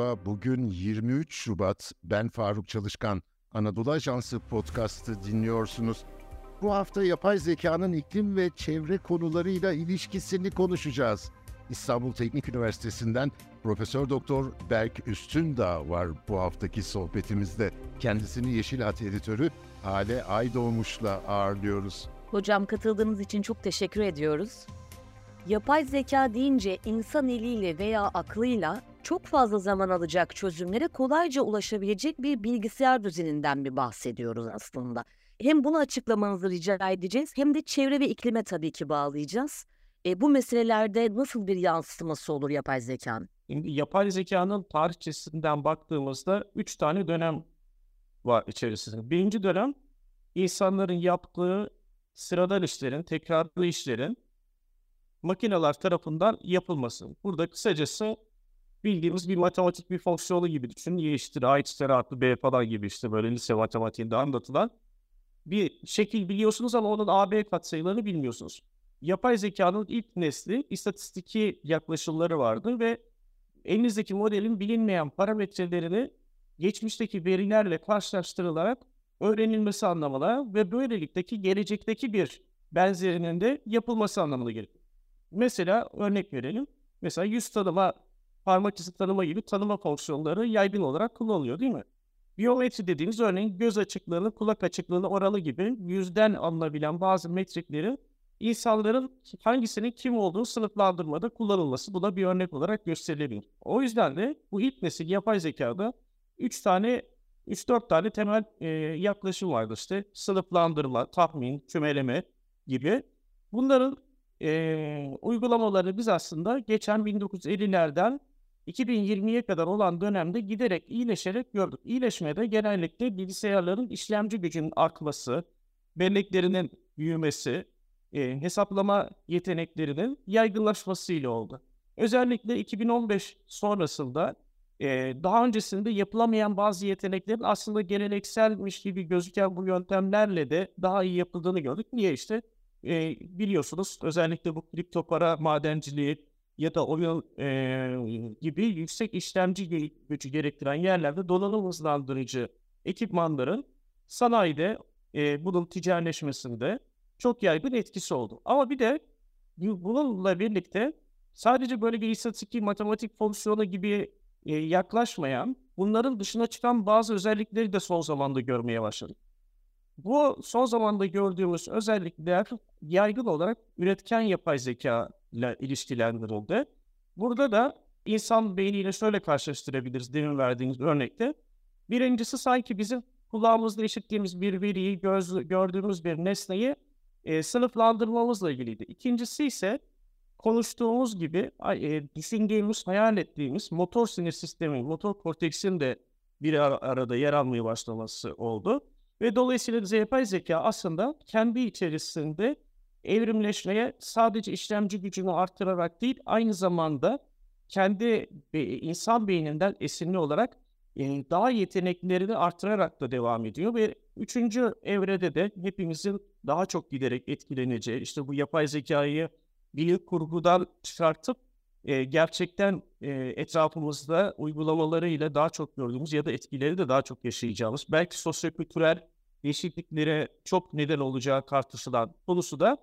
Merhaba, bugün 23 Şubat. Ben Faruk Çalışkan. Anadolu Ajansı podcast'ı dinliyorsunuz. Bu hafta yapay zekanın iklim ve çevre konularıyla ilişkisini konuşacağız. İstanbul Teknik Üniversitesi'nden Profesör Doktor Berk Üstündağ var bu haftaki sohbetimizde. Kendisini Yeşil Hat editörü Hale Aydoğmuş'la ağırlıyoruz. Hocam katıldığınız için çok teşekkür ediyoruz. Yapay zeka deyince insan eliyle veya aklıyla çok fazla zaman alacak çözümlere kolayca ulaşabilecek bir bilgisayar düzeninden bir bahsediyoruz aslında. Hem bunu açıklamanızı rica edeceğiz hem de çevre ve iklime tabii ki bağlayacağız. E, bu meselelerde nasıl bir yansıması olur yapay zekanın? Şimdi yapay zekanın tarihçesinden baktığımızda üç tane dönem var içerisinde. Birinci dönem insanların yaptığı sıradan işlerin, tekrarlı işlerin makineler tarafından yapılması. Burada kısacası bildiğimiz bir matematik bir fonksiyonu gibi düşün. Y eşittir A eşittir artı B falan gibi işte böyle lise matematiğinde anlatılan bir şekil biliyorsunuz ama onun AB katsayılarını bilmiyorsunuz. Yapay zekanın ilk nesli istatistiki yaklaşımları vardı ve elinizdeki modelin bilinmeyen parametrelerini geçmişteki verilerle karşılaştırılarak öğrenilmesi anlamına ve böylelikteki gelecekteki bir benzerinin de yapılması anlamına gelir. Mesela örnek verelim. Mesela yüz tanıma, parmak izi tanıma gibi tanıma fonksiyonları yaygın olarak kullanılıyor değil mi? Biyometri dediğimiz örneğin göz açıklığını, kulak açıklığını oranı gibi yüzden alınabilen bazı metrikleri insanların hangisinin kim olduğunu sınıflandırmada kullanılması bu da bir örnek olarak gösterilebilir. O yüzden de bu ilk nesil yapay zekada 3 tane 3-4 tane temel e, yaklaşım vardı işte sınıflandırma, tahmin, kümeleme gibi. Bunların e, uygulamaları biz aslında geçen 1950'lerden 2020'ye kadar olan dönemde giderek iyileşerek gördük. İyileşmede genellikle bilgisayarların işlemci gücünün artması, belleklerinin büyümesi, e, hesaplama yeteneklerinin yaygınlaşmasıyla oldu. Özellikle 2015 sonrasında e, daha öncesinde yapılamayan bazı yeteneklerin aslında gelenekselmiş gibi gözüken bu yöntemlerle de daha iyi yapıldığını gördük. Niye işte? E, biliyorsunuz özellikle bu kripto para madenciliği ya da oyun e, gibi yüksek işlemci gücü gerektiren yerlerde donanım hızlandırıcı ekipmanların sanayide e, bunun ticaretleşmesinde çok yaygın etkisi oldu. Ama bir de bununla birlikte sadece böyle bir istatistik matematik fonksiyonu gibi e, yaklaşmayan, bunların dışına çıkan bazı özellikleri de son zamanda görmeye başladık. Bu son zamanda gördüğümüz özellikler yaygın olarak üretken yapay zeka ile ilişkilendirildi. Burada da insan beyniyle şöyle karşılaştırabiliriz demin verdiğimiz örnekte. Birincisi sanki bizim kulağımızda işittiğimiz bir veriyi, göz, gördüğümüz bir nesneyi e, sınıflandırmamızla ilgiliydi. İkincisi ise konuştuğumuz gibi e, düşündüğümüz, hayal ettiğimiz motor sinir sistemi, motor korteksin de bir ar- arada yer almaya başlaması oldu. Ve dolayısıyla yapay zeka aslında kendi içerisinde evrimleşmeye sadece işlemci gücünü arttırarak değil, aynı zamanda kendi insan beyninden esinli olarak daha yeteneklerini artırarak da devam ediyor. Ve üçüncü evrede de hepimizin daha çok giderek etkileneceği işte bu yapay zekayı bilim kurgudan çıkartıp e, gerçekten e, etrafımızda uygulamalarıyla daha çok gördüğümüz ya da etkileri de daha çok yaşayacağımız belki sosyokültürel değişikliklere çok neden olacağı tartışılan konusu da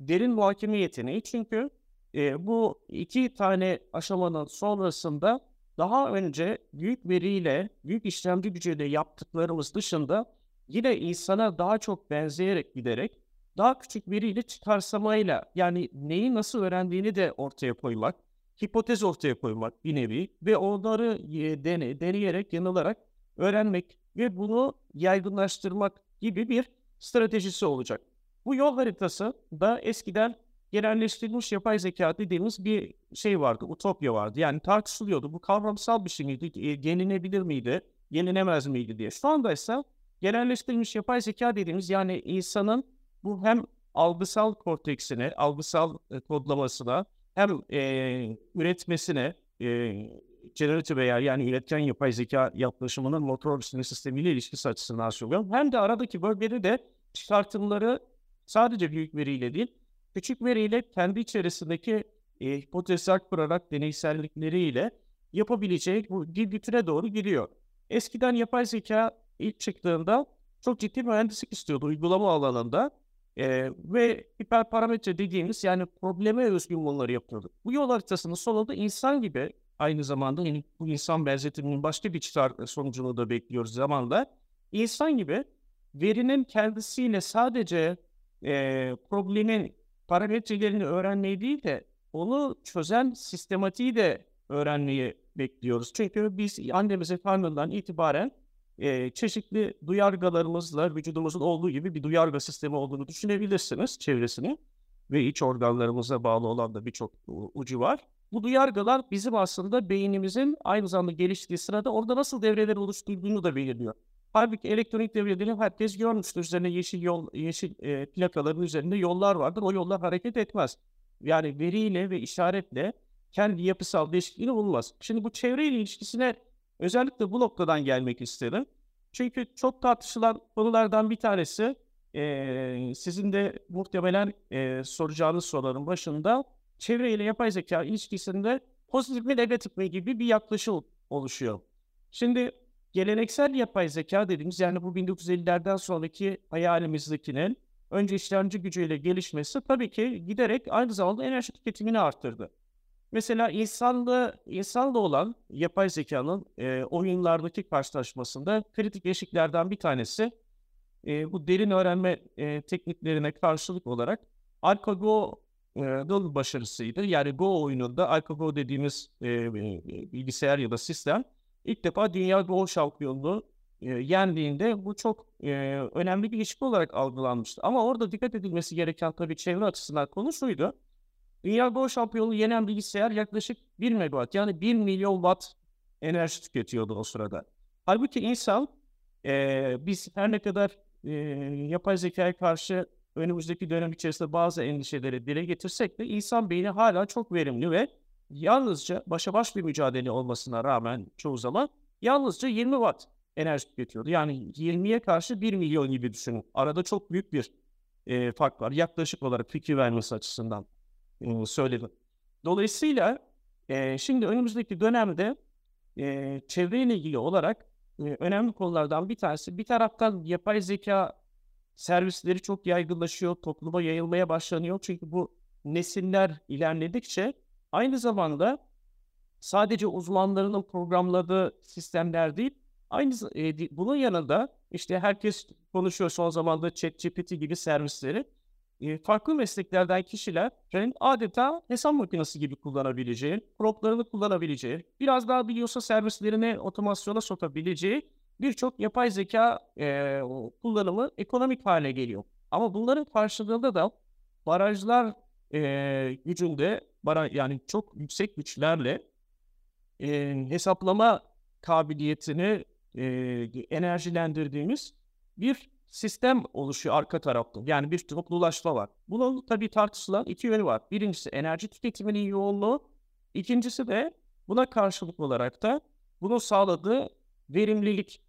derin muhakeme yeteneği. Çünkü e, bu iki tane aşamanın sonrasında daha önce büyük veriyle, büyük işlemci gücüyle yaptıklarımız dışında yine insana daha çok benzeyerek giderek daha küçük veriyle çıkarsamayla yani neyi nasıl öğrendiğini de ortaya koymak, hipotez ortaya koymak bir nevi ve onları dene, deneyerek, yanılarak öğrenmek ve bunu yaygınlaştırmak gibi bir stratejisi olacak. Bu yol haritası da eskiden genelleştirilmiş yapay zeka dediğimiz bir şey vardı, utopya vardı. Yani tartışılıyordu. Bu kavramsal bir şey miydi? E, yenilebilir miydi? Yenilemez miydi diye. Şu anda ise genelleştirilmiş yapay zeka dediğimiz yani insanın bu hem algısal korteksine, algısal e, kodlamasına hem e, üretmesine, e, generative veya yani üretken yapay zeka yaklaşımının motor sinir sistemiyle ilişkisi açısından söylüyorum. Hem de aradaki bölgede de çıkartımları sadece büyük veriyle değil, küçük veriyle kendi içerisindeki e, hipotezler kurarak deneysellikleriyle yapabileceği bu bütüne doğru gidiyor. Eskiden yapay zeka ilk çıktığında çok ciddi mühendislik istiyordu uygulama alanında. Ee, ve hiperparametre dediğimiz yani probleme özgün bunları yapıyordu. Bu yol haritasının sonunda insan gibi aynı zamanda yani bu insan benzetiminin başka bir çıkar sonucunu da bekliyoruz zamanla. İnsan gibi verinin kendisiyle sadece e, problemin parametrelerini öğrenmeyi değil de onu çözen sistematiği de öğrenmeyi bekliyoruz. Çünkü biz annemizin karnından itibaren e, çeşitli duyargalarımızla vücudumuzun olduğu gibi bir duyarga sistemi olduğunu düşünebilirsiniz çevresini ve iç organlarımıza bağlı olan da birçok ucu var. Bu duyargalar bizim aslında beynimizin aynı zamanda geliştiği sırada orada nasıl devreler oluşturduğunu da belirliyor. Halbuki elektronik devreleri herkes görmüştür. Üzerine yeşil yol, yeşil e, plakaların üzerinde yollar vardır. O yollar hareket etmez. Yani veriyle ve işaretle kendi yapısal değişikliğini bulmaz. Şimdi bu çevreyle ilişkisine özellikle bu noktadan gelmek istedim. Çünkü çok tartışılan konulardan bir tanesi e, sizin de muhtemelen e, soracağınız soruların başında çevre ile yapay zeka ilişkisinde pozitif mi negatif mi gibi bir yaklaşım oluşuyor. Şimdi geleneksel yapay zeka dediğimiz yani bu 1950'lerden sonraki hayalimizdekinin önce işlemci gücüyle gelişmesi tabii ki giderek aynı zamanda enerji tüketimini arttırdı. Mesela insanlı, insanlı olan yapay zekanın e, oyunlardaki karşılaşmasında kritik eşiklerden bir tanesi e, bu derin öğrenme e, tekniklerine karşılık olarak AlphaGo'nun başarısıydı. Yani Go oyununda AlphaGo dediğimiz e, bilgisayar ya da sistem ilk defa Dünya Go şampiyonluğu e, yendiğinde bu çok e, önemli bir ilişki olarak algılanmıştı. Ama orada dikkat edilmesi gereken tabii çevre açısından konu şuydu. Dünya Go şampiyonu yenen bilgisayar yaklaşık 1 megawatt yani 1 milyon watt enerji tüketiyordu o sırada. Halbuki insan e, biz her ne kadar e, yapay zekaya karşı önümüzdeki dönem içerisinde bazı endişeleri dile getirsek de insan beyni hala çok verimli ve yalnızca başa baş bir mücadele olmasına rağmen çoğu zaman yalnızca 20 watt enerji tüketiyordu. Yani 20'ye karşı 1 milyon gibi düşünün. Arada çok büyük bir e, fark var. Yaklaşık olarak fikir vermesi açısından söyledim. Dolayısıyla e, şimdi önümüzdeki dönemde e, çevreyle ilgili olarak e, önemli konulardan bir tanesi bir taraftan yapay zeka servisleri çok yaygınlaşıyor, topluma yayılmaya başlanıyor. Çünkü bu nesiller ilerledikçe aynı zamanda sadece uzmanlarının programladığı sistemler değil, aynı e, bunun yanında işte herkes konuşuyor son zamanda ChatGPT gibi servisleri farklı mesleklerden kişilerin adeta hesap makinesi gibi kullanabileceği, proplarını kullanabileceği, biraz daha biliyorsa servislerini otomasyona sokabileceği birçok yapay zeka e, kullanımı ekonomik hale geliyor. Ama bunların karşılığında da barajlar e, gücünde, baraj, yani çok yüksek güçlerle e, hesaplama kabiliyetini e, enerjilendirdiğimiz bir sistem oluşuyor arka tarafta. Yani bir toplulaşma var. Bunun tabii tartışılan iki yönü var. Birincisi enerji tüketiminin yoğunluğu. İkincisi de buna karşılık olarak da bunun sağladığı verimlilik.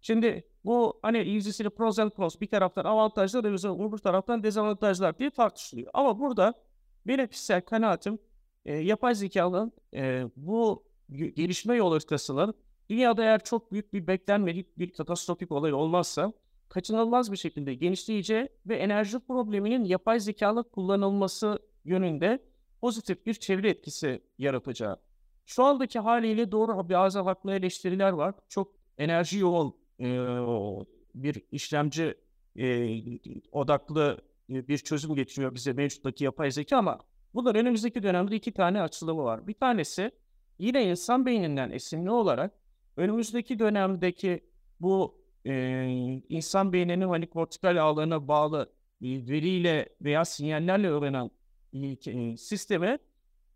Şimdi bu hani ilgisini pros and cons bir taraftan avantajlar öbür taraftan dezavantajlar diye tartışılıyor. Ama burada benim kişisel kanaatim e, yapay zekanın e, bu gelişme yol haritasının dünyada eğer çok büyük bir beklenmedik bir katastrofik olay olmazsa kaçınılmaz bir şekilde genişleyeceği ve enerji probleminin yapay zekalı kullanılması yönünde pozitif bir çevre etkisi yaratacağı. Şu andaki haliyle doğru bazı haklı eleştiriler var. Çok enerji yoğun e, bir işlemci e, odaklı e, bir çözüm getiriyor bize mevcuttaki yapay zeka ama bunlar önümüzdeki dönemde iki tane açılımı var. Bir tanesi yine insan beyninden esinli olarak önümüzdeki dönemdeki bu e, insan beyninin hani kortikal ağlarına bağlı e, veriyle veya sinyallerle öğrenen e, sisteme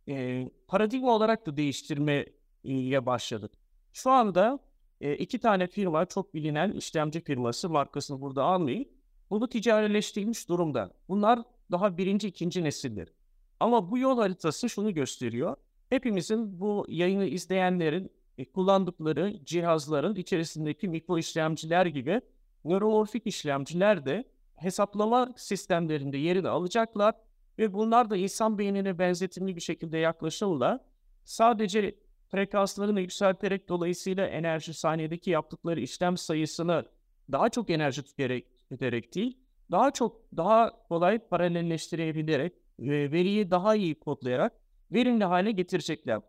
e, paradigma olarak da değiştirmeye başladık. Şu anda e, iki tane firma çok bilinen işlemci firması markasını burada almayayım. Bunu ticarileştirilmiş durumda. Bunlar daha birinci, ikinci nesildir. Ama bu yol haritası şunu gösteriyor. Hepimizin bu yayını izleyenlerin e, kullandıkları cihazların içerisindeki mikro işlemciler gibi nöromorfik işlemciler de hesaplama sistemlerinde yerini alacaklar ve bunlar da insan beynine benzetimli bir şekilde yaklaşımla sadece frekanslarını yükselterek dolayısıyla enerji saniyedeki yaptıkları işlem sayısını daha çok enerji tüketerek değil, daha çok daha kolay paralelleştirebilerek, e, veriyi daha iyi kodlayarak verimli hale getirecekler.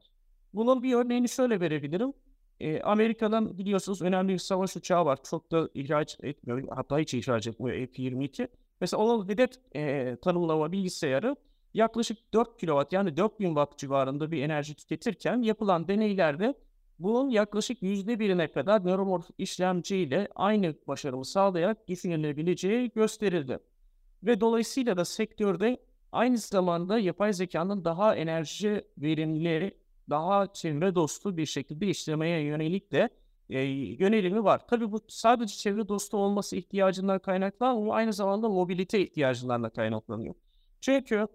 Bunun bir örneğini şöyle verebilirim. E, Amerika'dan biliyorsunuz önemli bir savaş uçağı var. Çok da ihraç etmiyor. Hatta hiç ihraç etmiyor F-22. Mesela onun hedef e, tanımlama bilgisayarı yaklaşık 4 kW yani 4000 watt civarında bir enerji tüketirken yapılan deneylerde bunun yaklaşık %1'ine kadar nöromorf işlemciyle aynı başarımı sağlayarak düşünülebileceği gösterildi. Ve dolayısıyla da sektörde aynı zamanda yapay zekanın daha enerji verimli, daha çevre dostu bir şekilde işlemeye yönelik de e, yönelimi var. Tabii bu sadece çevre dostu olması ihtiyacından kaynaklanmıyor, aynı zamanda mobilite ihtiyacından da kaynaklanıyor. Çünkü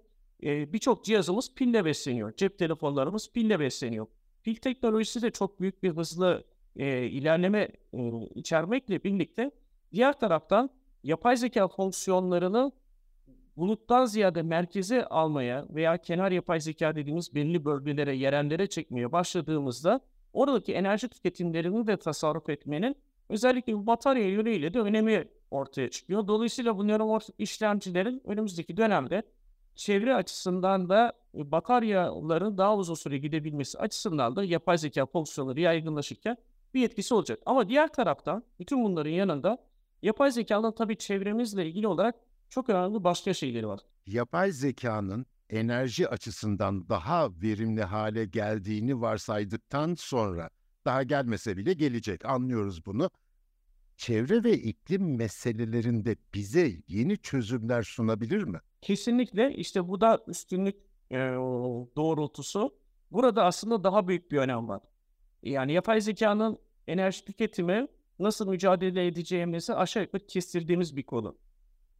e, birçok cihazımız pille besleniyor. Cep telefonlarımız pille besleniyor. Pil teknolojisi de çok büyük bir hızlı e, ilerleme e, içermekle birlikte diğer taraftan yapay zeka fonksiyonlarını buluttan ziyade merkeze almaya veya kenar yapay zeka dediğimiz belli bölgelere, yerellere çekmeye başladığımızda oradaki enerji tüketimlerini de tasarruf etmenin özellikle batarya yönüyle de önemi ortaya çıkıyor. Dolayısıyla bu nöromorf işlemcilerin önümüzdeki dönemde çevre açısından da e, bataryaların daha uzun süre gidebilmesi açısından da yapay zeka fonksiyonları yaygınlaşırken bir etkisi olacak. Ama diğer taraftan bütün bunların yanında yapay zekanın tabii çevremizle ilgili olarak çok önemli başka şeyleri var. Yapay zekanın enerji açısından daha verimli hale geldiğini varsaydıktan sonra daha gelmese bile gelecek anlıyoruz bunu. Çevre ve iklim meselelerinde bize yeni çözümler sunabilir mi? Kesinlikle işte bu da üstünlük e, doğrultusu. Burada aslında daha büyük bir önem var. Yani yapay zekanın enerji tüketimi nasıl mücadele edeceğimizi aşağı yukarı kestirdiğimiz bir konu.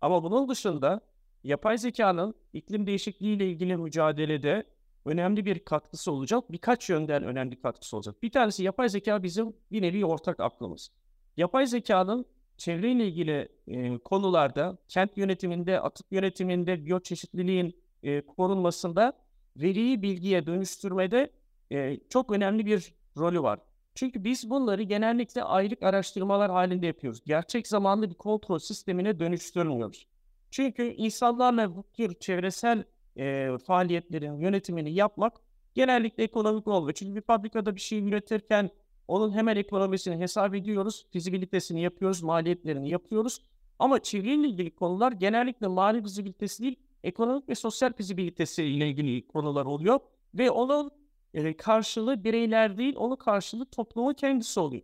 Ama bunun dışında yapay zekanın iklim değişikliği ile ilgili mücadelede önemli bir katkısı olacak. Birkaç yönden önemli katkısı olacak. Bir tanesi yapay zeka bizim bir nevi ortak aklımız. Yapay zekanın çevreyle ilgili e, konularda, kent yönetiminde, atık yönetiminde, biyoçeşitliliğin e, korunmasında veriyi bilgiye dönüştürmede e, çok önemli bir rolü var. Çünkü biz bunları genellikle aylık araştırmalar halinde yapıyoruz. Gerçek zamanlı bir kontrol sistemine dönüştürmüyoruz. Çünkü insanlarla bu tür çevresel e, faaliyetlerin yönetimini yapmak genellikle ekonomik olmuyor. Çünkü bir fabrikada bir şey üretirken onun hemen ekonomisini hesap ediyoruz, fizibilitesini yapıyoruz, maliyetlerini yapıyoruz. Ama çevreyle ilgili konular genellikle mali fizibilitesi değil, ekonomik ve sosyal fizibilitesi ile ilgili konular oluyor. Ve onun e, karşılığı bireyler değil, onun karşılığı toplumun kendisi oluyor.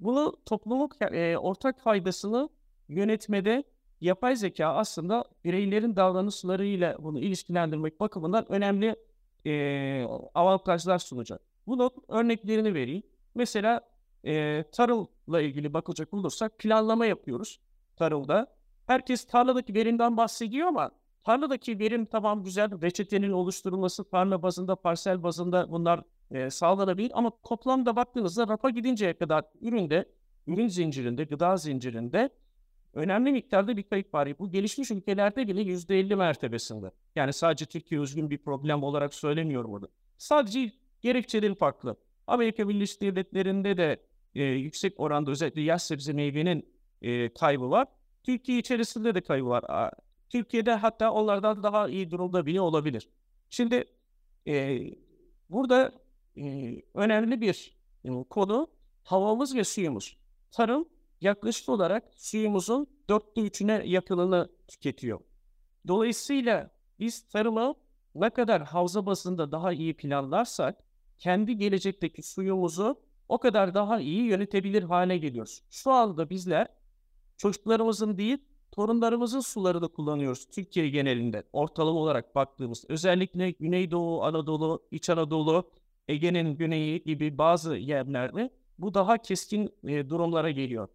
Bunu toplumun e, ortak faydasını yönetmede yapay zeka aslında bireylerin davranışlarıyla bunu ilişkilendirmek bakımından önemli e, avantajlar sunacak. Bunun örneklerini vereyim. Mesela e, tarımla ilgili bakacak olursak planlama yapıyoruz tarımda. Herkes tarladaki verimden bahsediyor ama tarladaki verim tamam güzel reçetenin oluşturulması tarla bazında, parsel bazında bunlar e, sağlanabilir ama toplamda baktığınızda rafa gidinceye kadar üründe, ürün zincirinde, gıda zincirinde önemli miktarda bir kayıp var. Bu gelişmiş ülkelerde bile %50 mertebesinde. Yani sadece Türkiye özgün bir problem olarak söylemiyorum burada. Sadece gerekçeleri farklı. Amerika Birleşik Devletleri'nde de e, yüksek oranda özellikle yaş sebze meyvenin e, kaybı var. Türkiye içerisinde de kaybı var. Türkiye'de hatta onlardan daha iyi durumda bile olabilir. Şimdi e, burada e, önemli bir e, konu havamız ve suyumuz. Tarım yaklaşık olarak suyumuzun dörtte üçüne yakınını tüketiyor. Dolayısıyla biz tarımı ne kadar havza basında daha iyi planlarsak kendi gelecekteki suyumuzu o kadar daha iyi yönetebilir hale geliyoruz. Şu anda bizler çocuklarımızın değil torunlarımızın sularını kullanıyoruz Türkiye genelinde ortalama olarak baktığımız özellikle Güneydoğu Anadolu, İç Anadolu, Ege'nin güneyi gibi bazı yerlerde bu daha keskin e, durumlara geliyor.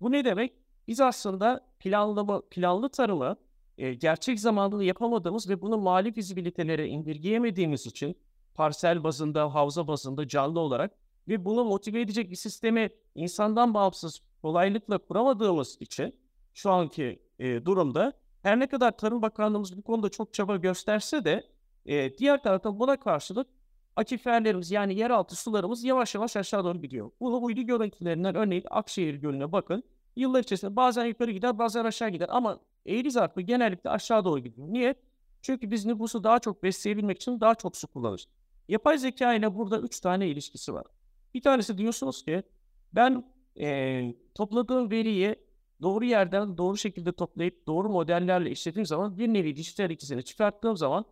Bu ne demek? Biz aslında planlama, planlı tarımı e, gerçek zamanlı yapamadığımız ve bunu mali fizibilitelere indirgeyemediğimiz için parsel bazında, havza bazında canlı olarak ve bunu motive edecek bir sistemi insandan bağımsız kolaylıkla kuramadığımız için şu anki e, durumda her ne kadar Tarım Bakanlığımız bu konuda çok çaba gösterse de e, diğer taraftan buna karşılık akiferlerimiz yani yeraltı sularımız yavaş yavaş aşağı doğru gidiyor. Bu uydu görüntülerinden örneğin Akşehir Gölü'ne bakın. Yıllar içerisinde bazen yukarı gider bazen aşağı gider ama eğri zarfı genellikle aşağı doğru gidiyor. Niye? Çünkü biz nüfusu daha çok besleyebilmek için daha çok su kullanırız. Yapay zeka ile burada üç tane ilişkisi var. Bir tanesi diyorsunuz ki ben e, topladığım veriyi doğru yerden doğru şekilde toplayıp doğru modellerle işlediğim zaman bir nevi dijital ikisini çıkarttığım zaman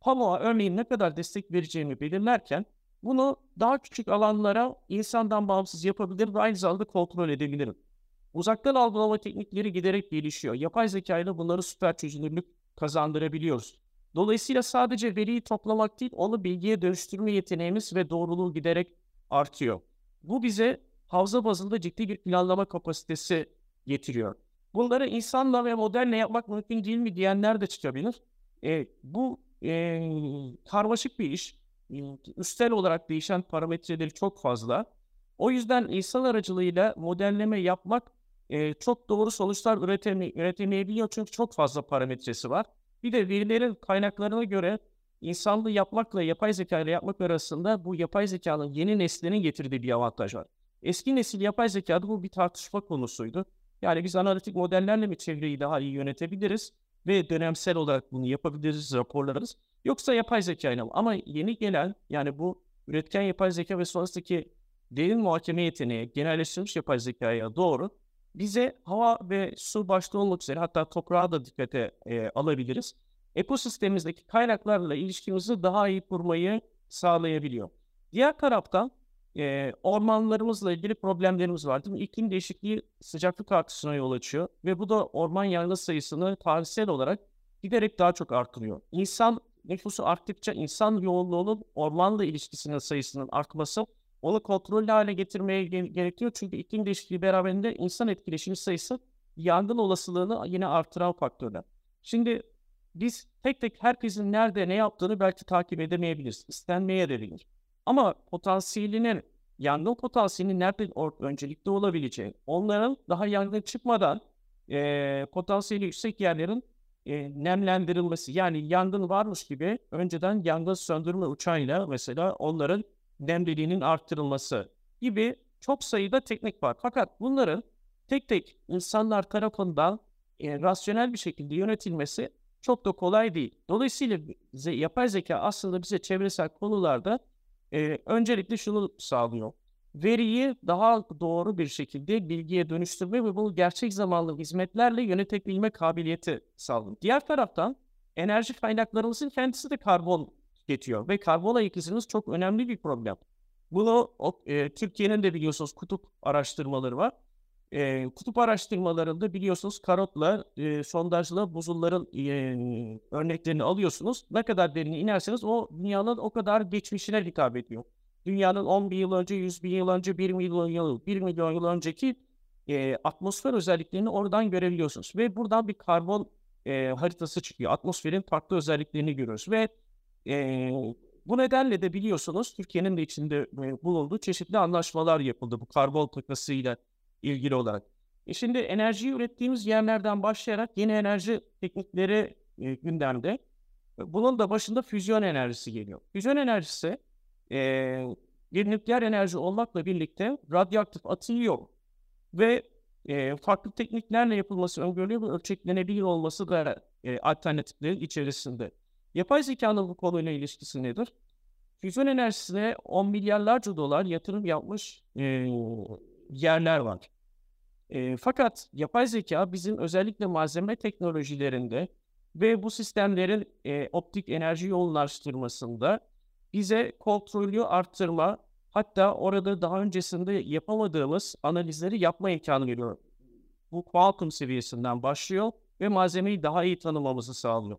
pamuğa örneğin ne kadar destek vereceğimi belirlerken bunu daha küçük alanlara insandan bağımsız yapabilir ve aynı zamanda kontrol edebilirim. Uzaktan algılama teknikleri giderek gelişiyor. Yapay zeka ile bunları süper çözünürlük kazandırabiliyoruz. Dolayısıyla sadece veriyi toplamak değil, onu bilgiye dönüştürme yeteneğimiz ve doğruluğu giderek artıyor. Bu bize havza bazında ciddi bir planlama kapasitesi getiriyor. Bunları insanla ve modelle yapmak mümkün değil mi diyenler de çıkabilir. E, bu e, karmaşık bir iş. E, üstel olarak değişen parametreleri çok fazla. O yüzden insan aracılığıyla modelleme yapmak e, çok doğru sonuçlar üreteme, üretemeyebiliyor çünkü çok fazla parametresi var. Bir de verilerin kaynaklarına göre insanlı yapmakla yapay zeka ile yapmak arasında bu yapay zekanın yeni neslinin getirdiği bir avantaj var. Eski nesil yapay zekada bu bir tartışma konusuydu. Yani biz analitik modellerle mi çevreyi daha iyi yönetebiliriz ve dönemsel olarak bunu yapabiliriz, raporlarız. Yoksa yapay zeka ile Ama yeni gelen yani bu üretken yapay zeka ve sonrasındaki derin muhakeme yeteneği, genelleştirilmiş yapay zekaya doğru bize hava ve su başta olmak üzere hatta toprağa da dikkate e, alabiliriz. Ekosistemimizdeki kaynaklarla ilişkimizi daha iyi kurmayı sağlayabiliyor. Diğer taraftan e, ormanlarımızla ilgili problemlerimiz var değil mi? İklim değişikliği sıcaklık artışına yol açıyor ve bu da orman yangın sayısını tarihsel olarak giderek daha çok artırıyor. İnsan nüfusu arttıkça insan yoğunluğunun ormanla ilişkisinin sayısının artması onu kontrollü hale getirmeye gerekiyor. Çünkü iklim değişikliği beraberinde insan etkileşimi sayısı yangın olasılığını yine artıran faktörler. Şimdi biz tek tek herkesin nerede ne yaptığını belki takip edemeyebiliriz. İstenmeye de. Ama potansiyelinin, yangın potansiyelinin nerede öncelikli olabileceği, onların daha yangın çıkmadan e, potansiyeli yüksek yerlerin e, nemlendirilmesi yani yangın varmış gibi önceden yangın söndürme uçağıyla mesela onların nemliliğinin arttırılması gibi çok sayıda teknik var. Fakat bunların tek tek insanlar tarafından e, rasyonel bir şekilde yönetilmesi çok da kolay değil. Dolayısıyla yapay zeka aslında bize çevresel konularda e, öncelikle şunu sağlıyor. Veriyi daha doğru bir şekilde bilgiye dönüştürme ve bunu gerçek zamanlı hizmetlerle yönetebilme kabiliyeti sağlıyor. Diğer taraftan enerji kaynaklarımızın kendisi de karbon tüketiyor ve karbon ayak izimiz çok önemli bir problem. Bunu e, Türkiye'nin de biliyorsunuz kutup araştırmaları var. E, kutup araştırmalarında biliyorsunuz karotla, e, sondajla buzulların e, örneklerini alıyorsunuz. Ne kadar derine inerseniz o dünyanın o kadar geçmişine hitap ediyor. Dünyanın 10 bin yıl önce, 100 bin yıl önce, 1 milyon yıl, 1 milyon yıl önceki e, atmosfer özelliklerini oradan görebiliyorsunuz. Ve buradan bir karbon e, haritası çıkıyor. Atmosferin farklı özelliklerini görüyoruz. Ve e, bu nedenle de biliyorsunuz Türkiye'nin de içinde bulunduğu çeşitli anlaşmalar yapıldı bu karbon takasıyla ilgili olarak. E şimdi enerjiyi ürettiğimiz yerlerden başlayarak yeni enerji teknikleri e, gündemde. Bunun da başında füzyon enerjisi geliyor. Füzyon enerjisi e, bir nükleer enerji olmakla birlikte radyoaktif atılıyor ve e, farklı tekniklerle yapılması öngörülüyor ve ölçeklenebilir olması da e, alternatiflerin içerisinde. Yapay zekanın bu konuyla ilişkisi nedir? Füzyon enerjisine 10 milyarlarca dolar yatırım yapmış e, yerler var. E, fakat yapay zeka bizim özellikle malzeme teknolojilerinde ve bu sistemlerin e, optik enerji yoğunlaştırmasında bize kontrolü arttırma hatta orada daha öncesinde yapamadığımız analizleri yapma imkanı veriyor. Bu kuantum seviyesinden başlıyor ve malzemeyi daha iyi tanımamızı sağlıyor.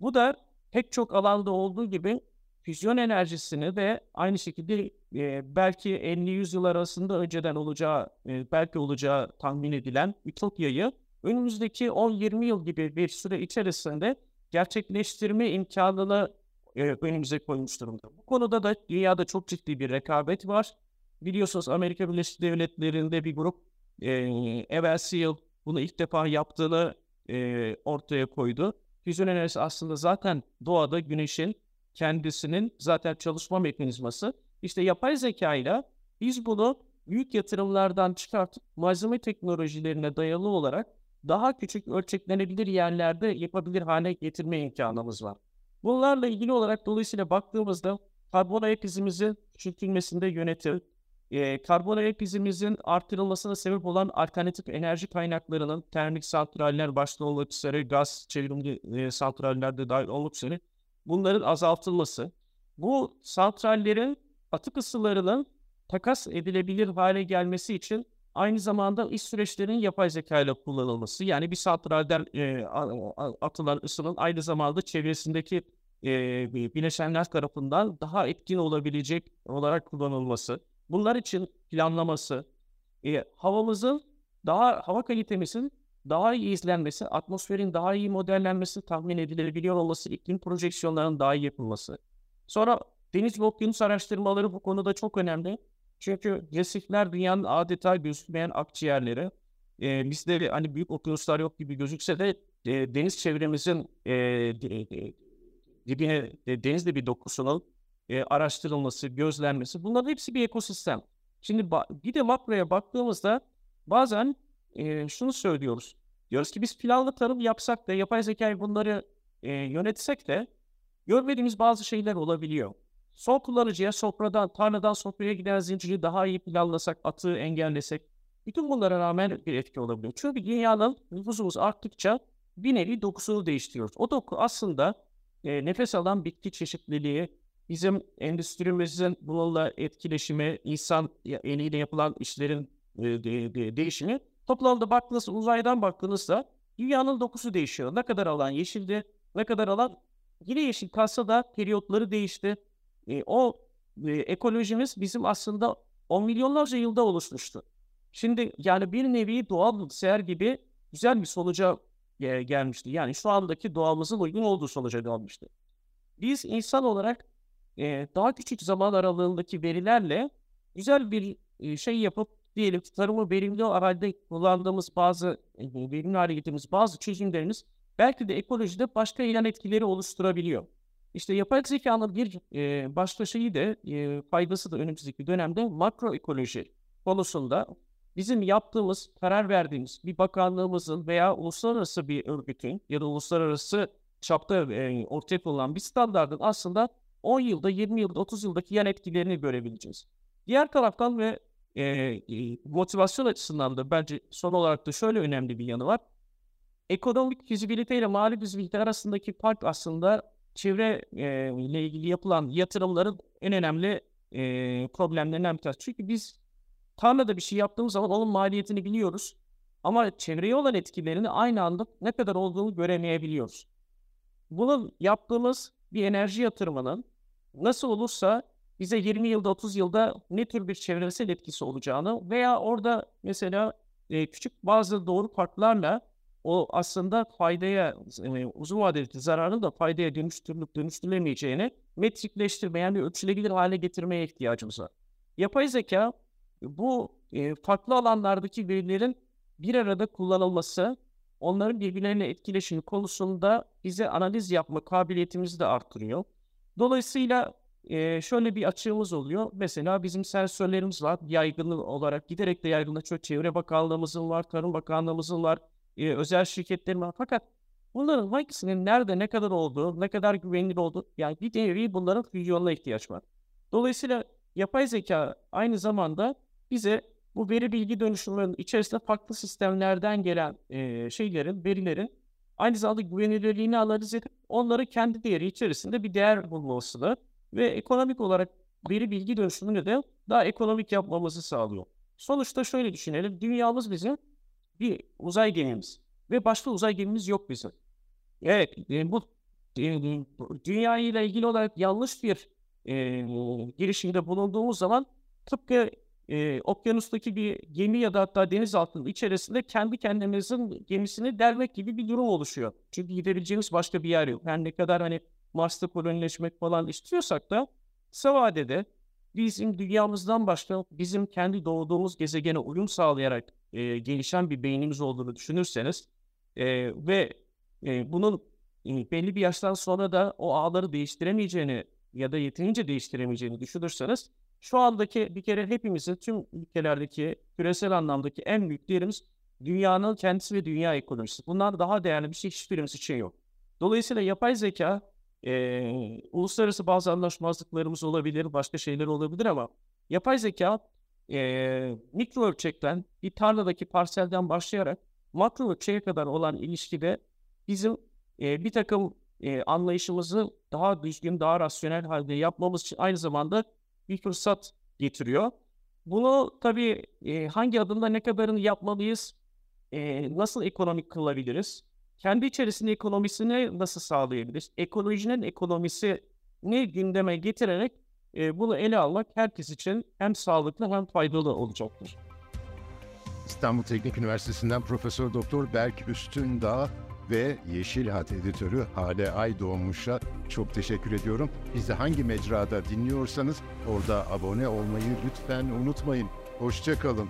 Bu da pek çok alanda olduğu gibi füzyon enerjisini de aynı şekilde e, belki 50-100 yıl arasında önceden olacağı, e, belki olacağı tahmin edilen Ütopya'yı önümüzdeki 10-20 yıl gibi bir süre içerisinde gerçekleştirme imkanını e, önümüze koymuş durumda. Bu konuda da dünyada çok ciddi bir rekabet var. Biliyorsunuz Amerika Birleşik Devletleri'nde bir grup e, evvelsi yıl bunu ilk defa yaptığını e, ortaya koydu. Füzyon enerjisi aslında zaten doğada güneşin kendisinin zaten çalışma mekanizması. İşte yapay zeka ile biz bunu büyük yatırımlardan çıkartıp malzeme teknolojilerine dayalı olarak daha küçük ölçeklenebilir yerlerde yapabilir hale getirme imkanımız var. Bunlarla ilgili olarak dolayısıyla baktığımızda karbon ayak izimizin küçültülmesinde yönetir, e, karbon ayak izimizin artırılmasına sebep olan alternatif enerji kaynaklarının termik santraller başta olmak üzere gaz çevrimli e, santraller de dahil olmak üzere bunların azaltılması, bu santrallerin atık ısılarının takas edilebilir hale gelmesi için aynı zamanda iş süreçlerinin yapay zeka ile kullanılması. Yani bir santralden e, atılan ısının aynı zamanda çevresindeki e, bileşenler tarafından daha etkin olabilecek olarak kullanılması. Bunlar için planlaması, e, havamızın daha hava kalitemizin daha iyi izlenmesi, atmosferin daha iyi modellenmesi, tahmin edilebiliyor olması, iklim projeksiyonlarının daha iyi yapılması. Sonra deniz okyanus araştırmaları bu konuda çok önemli. Çünkü resifler dünyanın adeta gözükmeyen akciğerleri. E, bizde hani büyük okyanuslar yok gibi gözükse de e, deniz çevremizin e, dibine, e, denizde bir dokusunun e, araştırılması, gözlenmesi bunların hepsi bir ekosistem. Şimdi bir de makroya baktığımızda bazen e, şunu söylüyoruz. Diyoruz ki biz planlı tarım yapsak da yapay zekayı bunları e, yönetsek de görmediğimiz bazı şeyler olabiliyor. Son kullanıcıya sofradan, tarladan sofraya giden zinciri daha iyi planlasak, atığı engellesek, bütün bunlara rağmen bir etki olabiliyor. Çünkü dünyanın nüfusumuz arttıkça bir nevi dokusunu değiştiriyoruz. O doku aslında e, nefes alan bitki çeşitliliği, bizim endüstrimizin bununla etkileşimi, insan eliyle yapılan işlerin e, de, de, değişimi. Toplamda baktığınızda, uzaydan baktığınızda dünyanın dokusu değişiyor. Ne kadar alan yeşildi, ne kadar alan yine yeşil kalsa da periyotları değişti. E, o e, ekolojimiz bizim aslında on milyonlarca yılda oluşmuştu. Şimdi yani bir nevi doğal bilgisayar gibi güzel bir sonuca e, gelmişti. Yani şu andaki doğamızın uygun olduğu sonuca gelmişti. Biz insan olarak e, daha küçük zaman aralığındaki verilerle güzel bir e, şey yapıp diyelim tarımı verimli halde kullandığımız bazı verimli hale getirdiğimiz bazı çözümlerimiz belki de ekolojide başka yan etkileri oluşturabiliyor. İşte yapay zekanın bir e, başka şeyi de e, faydası da önümüzdeki dönemde makro ekoloji konusunda bizim yaptığımız, karar verdiğimiz bir bakanlığımızın veya uluslararası bir örgütün ya da uluslararası çapta e, ortaya konulan bir standartın aslında 10 yılda, 20 yılda, 30 yıldaki yan etkilerini görebileceğiz. Diğer taraftan ve e, motivasyon açısından da bence son olarak da şöyle önemli bir yanı var. Ekonomik fizibilite ile mali fizibilite arasındaki fark aslında çevre e, ile ilgili yapılan yatırımların en önemli e, problemlerinden bir tanesi. Çünkü biz tarlada bir şey yaptığımız zaman onun maliyetini biliyoruz. Ama çevreye olan etkilerini aynı anda ne kadar olduğunu göremeyebiliyoruz. Bunun yaptığımız bir enerji yatırımının nasıl olursa bize 20 yılda 30 yılda ne tür bir çevresel etkisi olacağını veya orada mesela e, küçük bazı doğru farklarla o aslında faydaya e, uzun vadeli zararın da faydaya dönüştürülüp dönüştürülemeyeceğini metrikleştirmeyen bir ölçülebilir hale getirmeye ihtiyacımız var. Yapay zeka bu e, farklı alanlardaki verilerin bir arada kullanılması, onların birbirlerine etkileşimi konusunda bize analiz yapma kabiliyetimizi de arttırıyor. Dolayısıyla e, şöyle bir açığımız oluyor. Mesela bizim sensörlerimiz var. Yaygın olarak giderek de yaygınlaşıyor. Çevre Bakanlığımızın var, Tarım Bakanlığımızın var, e, özel şirketlerin var. Fakat bunların hangisinin nerede ne kadar olduğu, ne kadar güvenilir olduğu, yani bir nevi bunların füzyonuna ihtiyaç var. Dolayısıyla yapay zeka aynı zamanda bize bu veri bilgi dönüşümlerinin içerisinde farklı sistemlerden gelen e, şeylerin, verilerin aynı zamanda güvenilirliğini analiz edip onları kendi değeri içerisinde bir değer bulmasını ve ekonomik olarak veri bilgi dönüşümünü de daha ekonomik yapmamızı sağlıyor. Sonuçta şöyle düşünelim. Dünyamız bizim bir uzay gemimiz ve başka uzay gemimiz yok bizim. Evet, e, bu e, dünya ile ilgili olarak yanlış bir e, girişimde bulunduğumuz zaman tıpkı e, okyanustaki bir gemi ya da hatta denizaltının içerisinde kendi kendimizin gemisini delmek gibi bir durum oluşuyor. Çünkü gidebileceğimiz başka bir yer yok. Yani ne kadar hani Mars'ta kolonileşmek falan istiyorsak da kısa vadede bizim dünyamızdan başka bizim kendi doğduğumuz gezegene uyum sağlayarak e, gelişen bir beynimiz olduğunu düşünürseniz e, ve e, bunun e, belli bir yaştan sonra da o ağları değiştiremeyeceğini ya da yeterince değiştiremeyeceğini düşünürseniz şu andaki bir kere hepimizin tüm ülkelerdeki küresel anlamdaki en büyük değerimiz dünyanın kendisi ve dünya ekonomisi. Bunlar daha değerli bir şey hiçbirimiz için yok. Dolayısıyla yapay zeka e, uluslararası bazı anlaşmazlıklarımız olabilir, başka şeyler olabilir ama yapay zeka e, mikro ölçekten bir tarladaki parselden başlayarak makro ölçeğe kadar olan ilişkide bizim e, bir takım e, anlayışımızı daha düzgün, daha rasyonel halde yapmamız için aynı zamanda bir fırsat getiriyor. Bunu tabii e, hangi adımda ne kadarını yapmalıyız, e, nasıl ekonomik kılabiliriz, kendi içerisinde ekonomisini nasıl sağlayabiliriz, ekolojinin ekonomisini gündeme getirerek e, bunu ele almak herkes için hem sağlıklı hem faydalı olacaktır. İstanbul Teknik Üniversitesi'nden Profesör Doktor Berk Üstündağ ve Yeşil Hat editörü Hale Aydoğmuş'a çok teşekkür ediyorum. Bizi hangi mecrada dinliyorsanız orada abone olmayı lütfen unutmayın. Hoşçakalın.